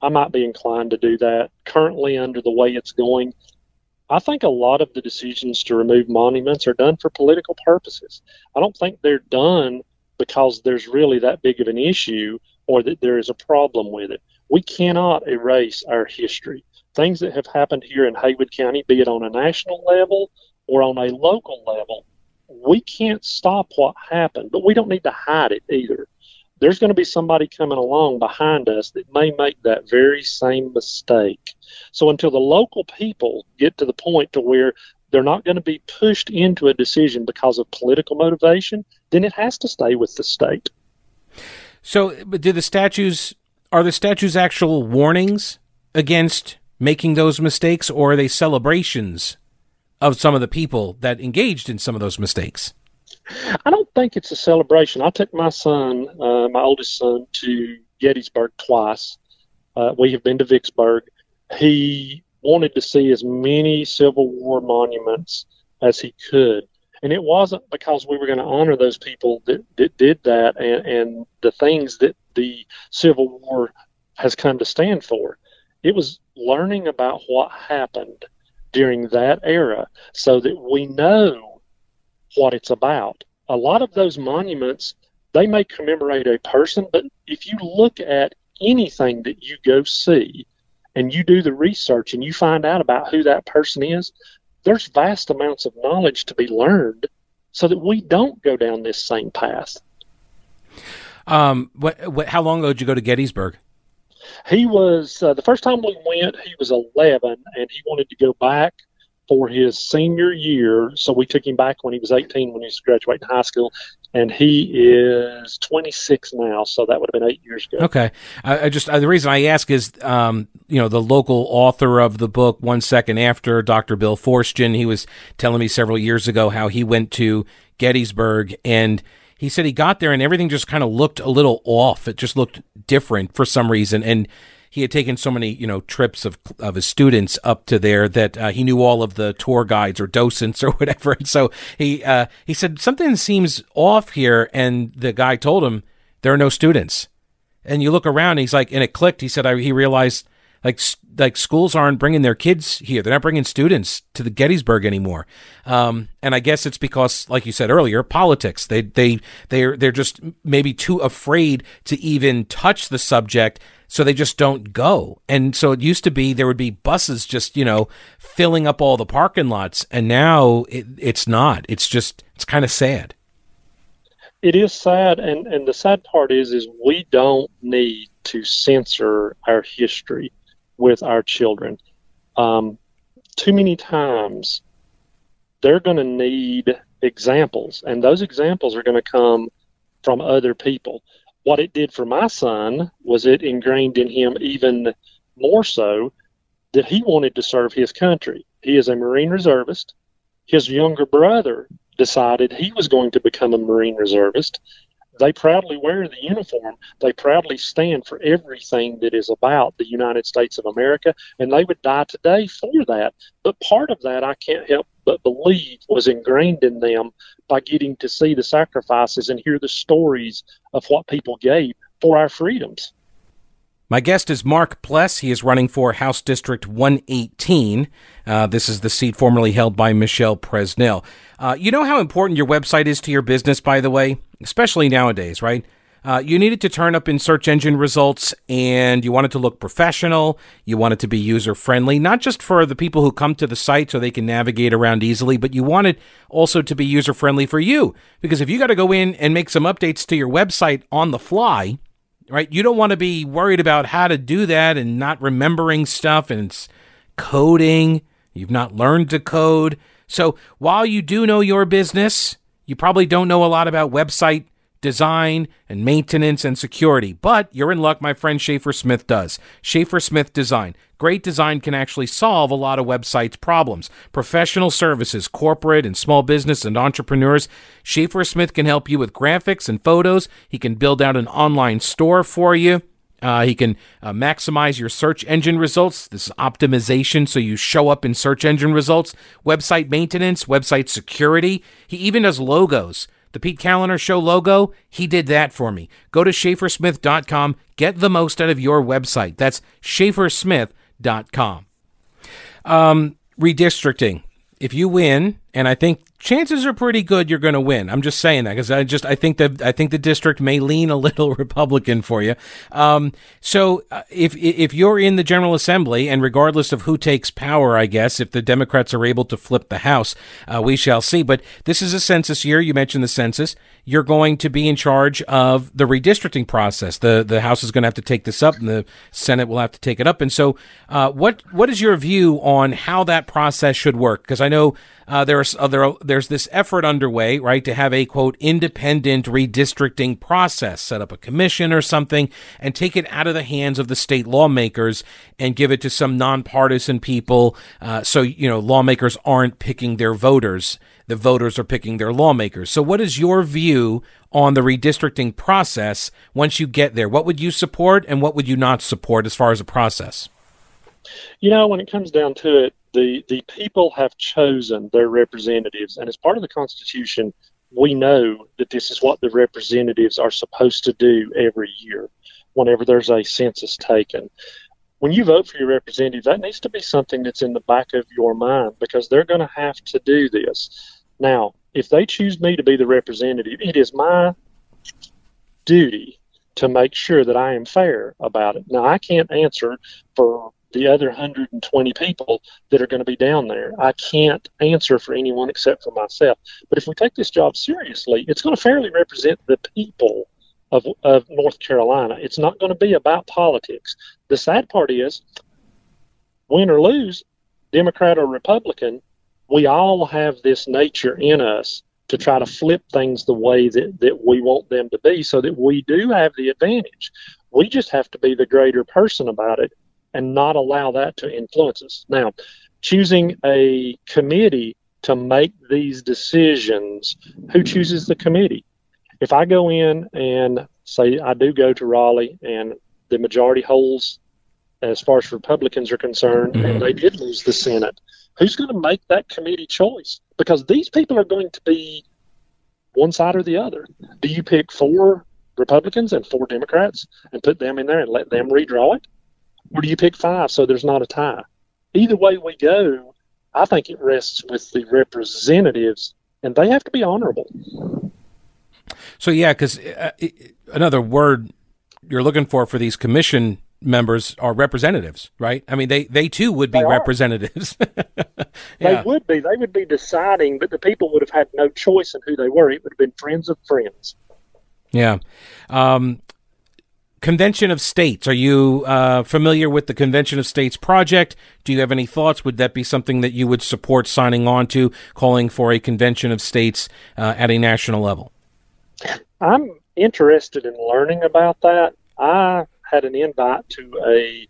I might be inclined to do that. Currently, under the way it's going, I think a lot of the decisions to remove monuments are done for political purposes. I don't think they're done because there's really that big of an issue or that there is a problem with it. We cannot erase our history. Things that have happened here in Haywood County, be it on a national level or on a local level, we can't stop what happened, but we don't need to hide it either. There's going to be somebody coming along behind us that may make that very same mistake. So until the local people get to the point to where they're not going to be pushed into a decision because of political motivation, then it has to stay with the state.
So, but do the statues are the statues actual warnings against making those mistakes, or are they celebrations of some of the people that engaged in some of those mistakes?
I don't think it's a celebration. I took my son, uh, my oldest son, to Gettysburg twice. Uh, we have been to Vicksburg. He wanted to see as many Civil War monuments as he could. And it wasn't because we were going to honor those people that, that did that and, and the things that the Civil War has come to stand for. It was learning about what happened during that era so that we know what it's about. A lot of those monuments, they may commemorate a person, but if you look at anything that you go see and you do the research and you find out about who that person is, there's vast amounts of knowledge to be learned so that we don't go down this same path.
Um, what, what, how long ago did you go to Gettysburg?
He was uh, the first time we went. He was 11, and he wanted to go back for his senior year. So we took him back when he was 18, when he was graduating high school, and he is 26 now. So that would have been eight years ago.
Okay, I, I just uh, the reason I ask is, um, you know, the local author of the book, One Second After, Dr. Bill Forstchen, he was telling me several years ago how he went to Gettysburg and he said he got there and everything just kind of looked a little off. It just looked different for some reason. And he had taken so many, you know, trips of of his students up to there that uh, he knew all of the tour guides or docents or whatever. And so he uh, he said something seems off here, and the guy told him there are no students. And you look around, he's like, and it clicked. He said I, he realized like like schools aren't bringing their kids here. They're not bringing students to the Gettysburg anymore. Um, and I guess it's because, like you said earlier, politics. They they they're they're just maybe too afraid to even touch the subject, so they just don't go. And so it used to be there would be buses just you know filling up all the parking lots, and now it, it's not. It's just it's kind of sad.
It is sad, and and the sad part is is we don't need to censor our history with our children. Um, too many times, they're going to need examples, and those examples are going to come from other people. What it did for my son was it ingrained in him even more so that he wanted to serve his country. He is a Marine reservist. His younger brother decided he was going to become a Marine reservist, they proudly wear the uniform. They proudly stand for everything that is about the United States of America, and they would die today for that. But part of that, I can't help but believe, was ingrained in them by getting to see the sacrifices and hear the stories of what people gave for our freedoms.
My guest is Mark Pless. He is running for House District 118. Uh, this is the seat formerly held by Michelle Presnell. Uh, you know how important your website is to your business, by the way, especially nowadays, right? Uh, you needed to turn up in search engine results and you wanted to look professional. You wanted to be user friendly, not just for the people who come to the site so they can navigate around easily, but you wanted also to be user friendly for you. Because if you got to go in and make some updates to your website on the fly, right? You don't want to be worried about how to do that and not remembering stuff and it's coding. You've not learned to code. So while you do know your business, you probably don't know a lot about website design and maintenance and security. But you're in luck, my friend Schaefer Smith does. Schaefer Smith Design. Great design can actually solve a lot of websites' problems. Professional services, corporate and small business and entrepreneurs. Schaefer Smith can help you with graphics and photos. He can build out an online store for you. Uh, he can uh, maximize your search engine results. This is optimization, so you show up in search engine results. Website maintenance, website security. He even does logos. The Pete Kaliner Show logo, he did that for me. Go to SchaeferSmith.com. Get the most out of your website. That's SchaeferSmith.com. Um, redistricting. If you win and I think chances are pretty good you're going to win. I'm just saying that because I just I think that I think the district may lean a little Republican for you. Um, so uh, if if you're in the General Assembly, and regardless of who takes power, I guess if the Democrats are able to flip the House, uh, we shall see. But this is a census year. You mentioned the census. You're going to be in charge of the redistricting process. the The House is going to have to take this up, and the Senate will have to take it up. And so, uh, what what is your view on how that process should work? Because I know uh, there's uh, there, there's this effort underway, right, to have a quote independent redistricting process, set up a commission or something, and take it out of the hands of the state lawmakers and give it to some nonpartisan people, uh, so you know lawmakers aren't picking their voters; the voters are picking their lawmakers. So, what is your view on the redistricting process once you get there? What would you support, and what would you not support as far as a process?
You know, when it comes down to it, the the people have chosen their representatives, and as part of the Constitution, we know that this is what the representatives are supposed to do every year, whenever there's a census taken. When you vote for your representative, that needs to be something that's in the back of your mind because they're going to have to do this. Now, if they choose me to be the representative, it is my duty to make sure that I am fair about it. Now, I can't answer for the other 120 people that are going to be down there. I can't answer for anyone except for myself. But if we take this job seriously, it's going to fairly represent the people of, of North Carolina. It's not going to be about politics. The sad part is, win or lose, Democrat or Republican, we all have this nature in us to try to flip things the way that, that we want them to be so that we do have the advantage. We just have to be the greater person about it and not allow that to influence us. Now, choosing a committee to make these decisions, who chooses the committee? If I go in and say I do go to Raleigh and the majority holds as far as Republicans are concerned, mm-hmm. and they did lose the Senate, who's going to make that committee choice? Because these people are going to be one side or the other. Do you pick four Republicans and four Democrats and put them in there and let them redraw it? Or do you pick five so there's not a tie? Either way we go, I think it rests with the representatives, and they have to be honorable.
So yeah, because uh, another word you're looking for for these commission members are representatives, right? I mean, they they too would be representatives.
yeah. They would be. They would be deciding, but the people would have had no choice in who they were. It would have been friends of friends.
Yeah. Um, Convention of States. Are you uh, familiar with the Convention of States project? Do you have any thoughts? Would that be something that you would support signing on to, calling for a Convention of States uh, at a national level?
I'm interested in learning about that. I had an invite to a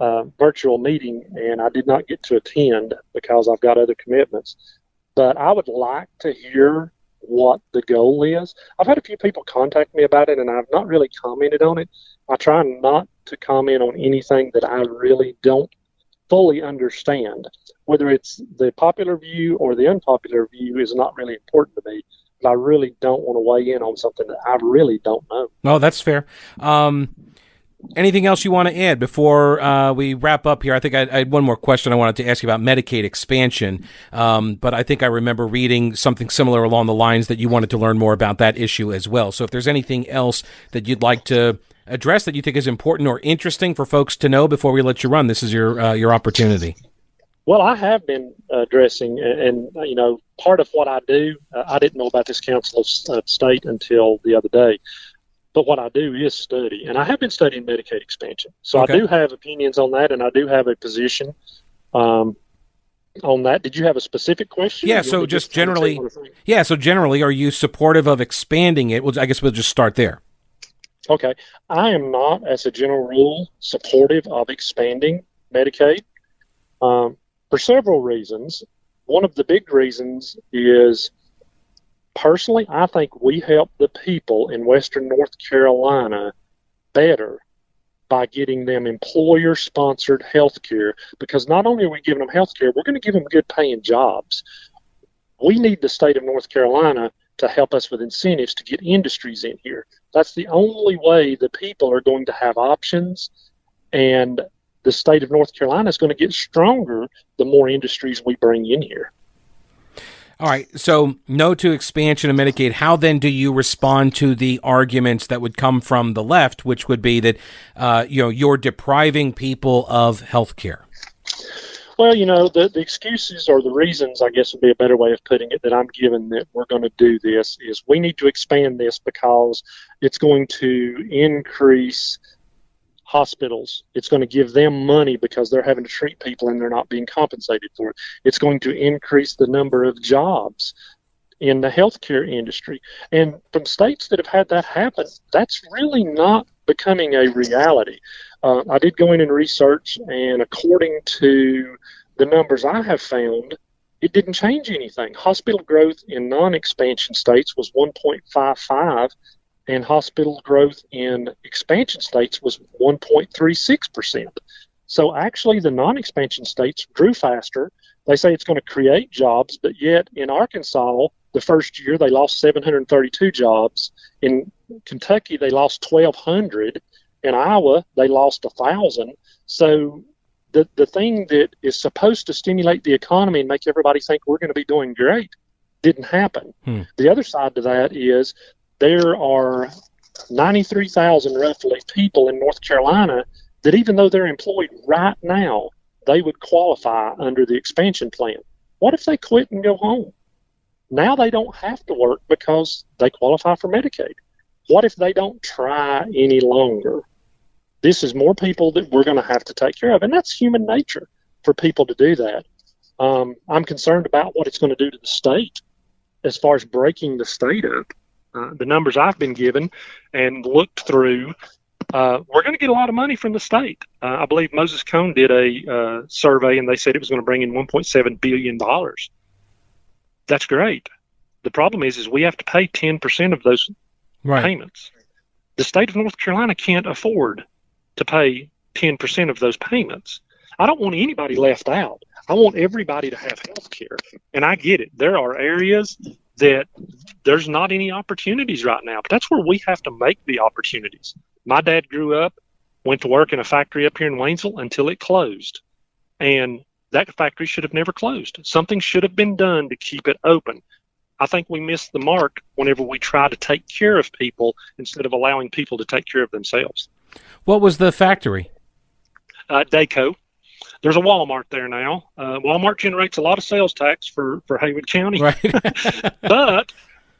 uh, virtual meeting and I did not get to attend because I've got other commitments. But I would like to hear what the goal is. I've had a few people contact me about it and I've not really commented on it. I try not to comment on anything that I really don't fully understand. Whether it's the popular view or the unpopular view is not really important to me. But I really don't want to weigh in on something that I really don't know.
No, that's fair. Um, anything else you want to add before uh, we wrap up here? I think I, I, had one more question I wanted to ask you about Medicaid expansion, um, but I think I remember reading something similar along the lines that you wanted to learn more about that issue as well. So if there's anything else that you'd like to address that you think is important or interesting for folks to know before we let you run, this is your uh, your opportunity.
Well, I have been addressing, and, and you know, part of what I do, uh, I didn't know about this Council of, of State until the other day. But what I do is study, and I have been studying Medicaid expansion. So okay. I do have opinions on that, and I do have a position um, on that. Did you have a specific question?
Yeah. So just, just generally, yeah. So generally, are you supportive of expanding it? Well, I guess we'll just start there.
Okay. I am not, as a general rule, supportive of expanding Medicaid um, for several reasons. One of the big reasons is personally, I think we help the people in Western North Carolina better by getting them employer sponsored health care because not only are we giving them health care, we're going to give them good paying jobs. We need the state of North Carolina to help us with incentives to get industries in here. That's the only way the people are going to have options, and the state of North Carolina is going to get stronger the more industries we bring in here.
All right. So, no to expansion of Medicaid. How then do you respond to the arguments that would come from the left, which would be that, uh, you know, you're depriving people of health care?
Well, you know, the, the excuses or the reasons, I guess would be a better way of putting it, that I'm given that we're going to do this is we need to expand this because it's going to increase hospitals. It's going to give them money because they're having to treat people and they're not being compensated for it. It's going to increase the number of jobs in the healthcare industry. And from states that have had that happen, that's really not becoming a reality. Uh, I did go in and research, and according to the numbers I have found, it didn't change anything. Hospital growth in non expansion states was 1.55 and hospital growth in expansion states was 1.36%. So actually, the non expansion states grew faster. They say it's going to create jobs, but yet in Arkansas, the first year they lost 732 jobs. In Kentucky, they lost 1,200. In Iowa, they lost a 1,000. So the, the thing that is supposed to stimulate the economy and make everybody think we're going to be doing great didn't happen. Hmm. The other side to that is there are 93,000 roughly people in North Carolina that even though they're employed right now, they would qualify under the expansion plan. What if they quit and go home? Now they don't have to work because they qualify for Medicaid. What if they don't try any longer? This is more people that we're going to have to take care of, and that's human nature for people to do that. Um, I'm concerned about what it's going to do to the state as far as breaking the state up. Uh, the numbers I've been given and looked through, uh, we're going to get a lot of money from the state. Uh, I believe Moses Cone did a uh, survey and they said it was going to bring in 1.7 billion dollars. That's great. The problem is, is we have to pay 10% of those right. payments. The state of North Carolina can't afford to pay 10% of those payments. I don't want anybody left out. I want everybody to have health care. And I get it. There are areas that there's not any opportunities right now. But that's where we have to make the opportunities. My dad grew up, went to work in a factory up here in Waynesville until it closed. And that factory should have never closed. Something should have been done to keep it open. I think we miss the mark whenever we try to take care of people instead of allowing people to take care of themselves.
What was the factory?
Uh, Dayco there's a Walmart there now. Uh, Walmart generates a lot of sales tax for for Haywood County,
right.
but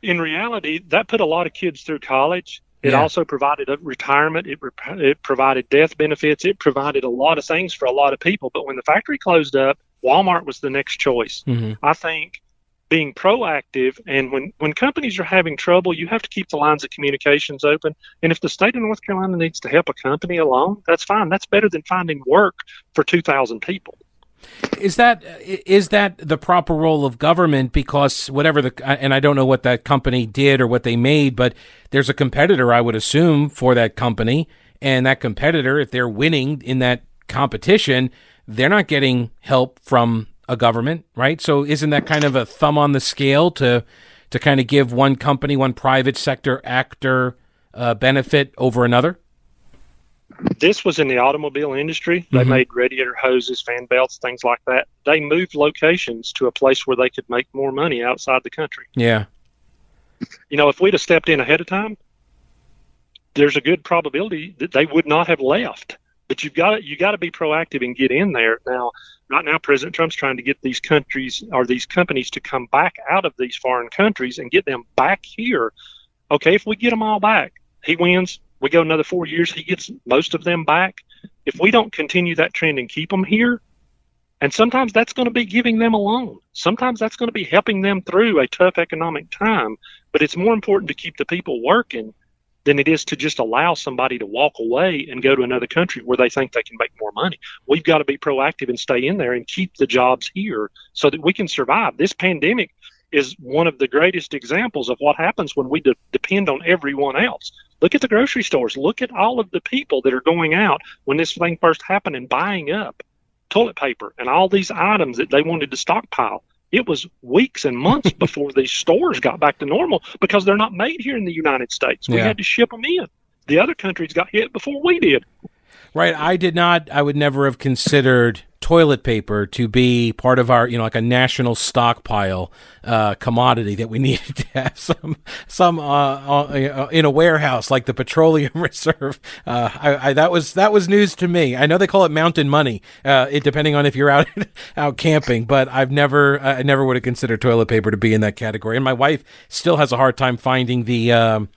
in reality, that put a lot of kids through college. It yeah. also provided a retirement. It, it provided death benefits. It provided a lot of things for a lot of people. But when the factory closed up, Walmart was the next choice. Mm-hmm. I think being proactive and when when companies are having trouble you have to keep the lines of communications open. And if the state of north carolina needs to help a company along that's fine. That's better than finding work for 2000 people.
Is that is that the proper role of government? Because whatever the and I don't know what that company did or what they made but there's a competitor I would assume for that company. And that competitor if they're winning in that competition they're not getting help from a government, right? So isn't that kind of a thumb on the scale to to kind of give one company, one private sector actor uh, benefit over another?
This was in the automobile industry. They mm-hmm. made radiator hoses, fan belts, things like that. They moved locations to a place where they could make more money outside the country.
Yeah.
You know, if we'd have stepped in ahead of time, there's a good probability that they would not have left. But you've got to, you got to be proactive and get in there. Now, right now President Trump's trying to get these countries or these companies to come back out of these foreign countries and get them back here. Okay, if we get them all back, he wins. We go another four years, he gets most of them back. If we don't continue that trend and keep them here, and sometimes that's going to be giving them a loan. Sometimes that's going to be helping them through a tough economic time. But it's more important to keep the people working than it is to just allow somebody to walk away and go to another country where they think they can make more money. We've got to be proactive and stay in there and keep the jobs here so that we can survive. This pandemic is one of the greatest examples of what happens when we de- depend on everyone else. Look at the grocery stores. Look at all of the people that are going out when this thing first happened and buying up toilet paper and all these items that they wanted to stockpile it was weeks and months before these stores got back to normal because they're not made here in the United States. We yeah. had to ship them in. The other countries got hit before we did.
Right. I did not, I would never have considered toilet paper to be part of our, you know, like a national stockpile uh, commodity that we needed to have some some uh, uh, in a warehouse like the petroleum reserve. Uh, I, I, that was that was news to me. I know they call it mountain money, uh, it depending on if you're out out camping, but I've never I never would have considered toilet paper to be in that category. And my wife still has a hard time finding the. Um,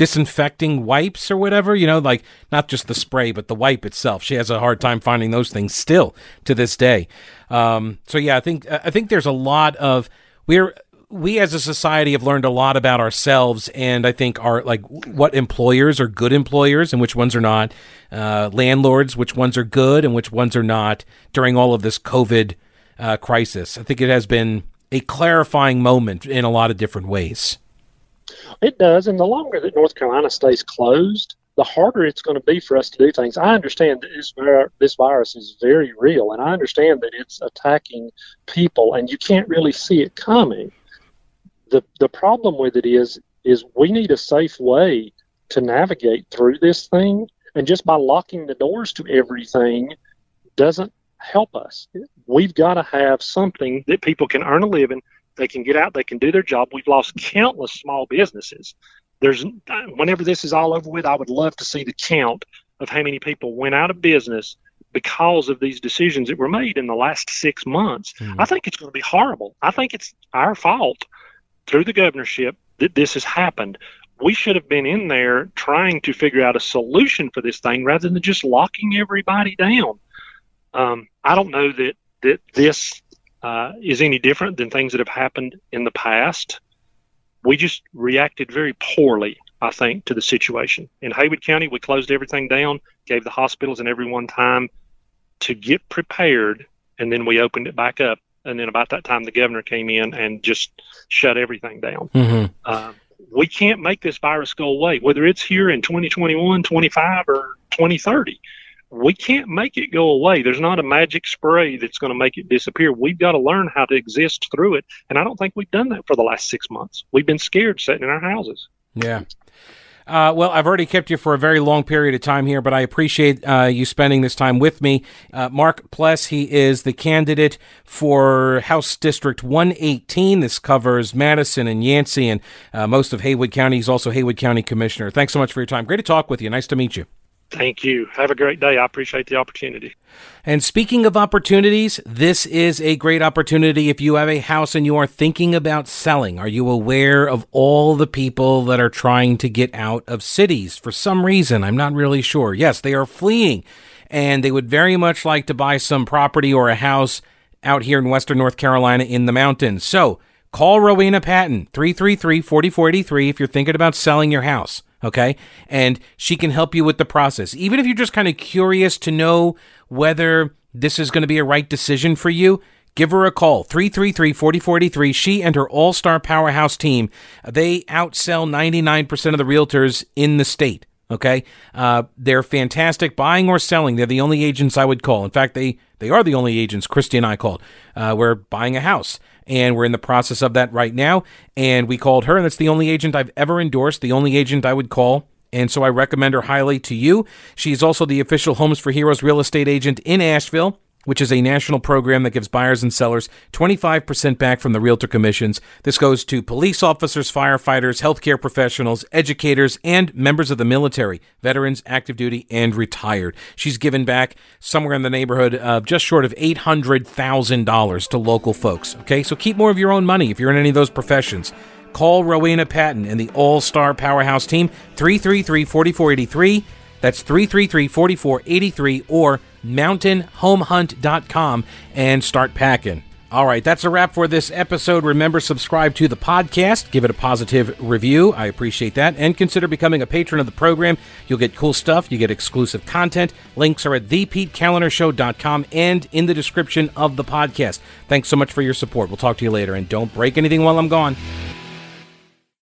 disinfecting wipes or whatever, you know, like not just the spray, but the wipe itself. She has a hard time finding those things still to this day. Um, so yeah, I think I think there's a lot of we're we as a society have learned a lot about ourselves and I think are like what employers are good employers and which ones are not, uh, landlords, which ones are good and which ones are not during all of this COVID uh, crisis. I think it has been a clarifying moment in a lot of different ways.
It does, and the longer that North Carolina stays closed, the harder it's going to be for us to do things. I understand that this, this virus is very real, and I understand that it's attacking people, and you can't really see it coming. the The problem with it is, is we need a safe way to navigate through this thing, and just by locking the doors to everything doesn't help us. We've got to have something that people can earn a living they can get out, they can do their job. We've lost countless small businesses. There's whenever this is all over with, I would love to see the count of how many people went out of business because of these decisions that were made in the last six months. Mm-hmm. I think it's going to be horrible. I think it's our fault through the governorship that this has happened. We should have been in there trying to figure out a solution for this thing rather than just locking everybody down. Um, I don't know that that this uh, is any different than things that have happened in the past. We just reacted very poorly, I think, to the situation. In Haywood County, we closed everything down, gave the hospitals and everyone time to get prepared, and then we opened it back up. And then about that time, the governor came in and just shut everything down. Mm-hmm. Uh, we can't make this virus go away, whether it's here in 2021, 25, or 2030 we can't make it go away. There's not a magic spray that's going to make it disappear. We've got to learn how to exist through it. And I don't think we've done that for the last six months. We've been scared sitting in our houses.
Yeah. Uh, well, I've already kept you for a very long period of time here, but I appreciate uh, you spending this time with me. Uh, Mark Pless, he is the candidate for House District 118. This covers Madison and Yancey and uh, most of Haywood County. He's also Haywood County Commissioner. Thanks so much for your time. Great to talk with you. Nice to meet you.
Thank you. Have a great day. I appreciate the opportunity.
And speaking of opportunities, this is a great opportunity if you have a house and you are thinking about selling. Are you aware of all the people that are trying to get out of cities for some reason? I'm not really sure. Yes, they are fleeing and they would very much like to buy some property or a house out here in Western North Carolina in the mountains. So call Rowena Patton, 333 4483 if you're thinking about selling your house okay? And she can help you with the process. Even if you're just kind of curious to know whether this is going to be a right decision for you, give her a call 333-4043 she and her all-star powerhouse team they outsell 99% of the realtors in the state okay uh, they're fantastic buying or selling they're the only agents i would call in fact they they are the only agents christy and i called uh, we're buying a house and we're in the process of that right now. And we called her, and that's the only agent I've ever endorsed, the only agent I would call. And so I recommend her highly to you. She's also the official Homes for Heroes real estate agent in Asheville which is a national program that gives buyers and sellers 25% back from the realtor commissions. This goes to police officers, firefighters, healthcare professionals, educators, and members of the military, veterans, active duty, and retired. She's given back somewhere in the neighborhood of just short of $800,000 to local folks. Okay, so keep more of your own money if you're in any of those professions. Call Rowena Patton and the All Star Powerhouse team 333 4483. That's 333 4483 or mountainhomehunt.com and start packing. All right, that's a wrap for this episode. Remember, subscribe to the podcast, give it a positive review. I appreciate that. And consider becoming a patron of the program. You'll get cool stuff, you get exclusive content. Links are at thepetekalinershow.com and in the description of the podcast. Thanks so much for your support. We'll talk to you later. And don't break anything while I'm gone.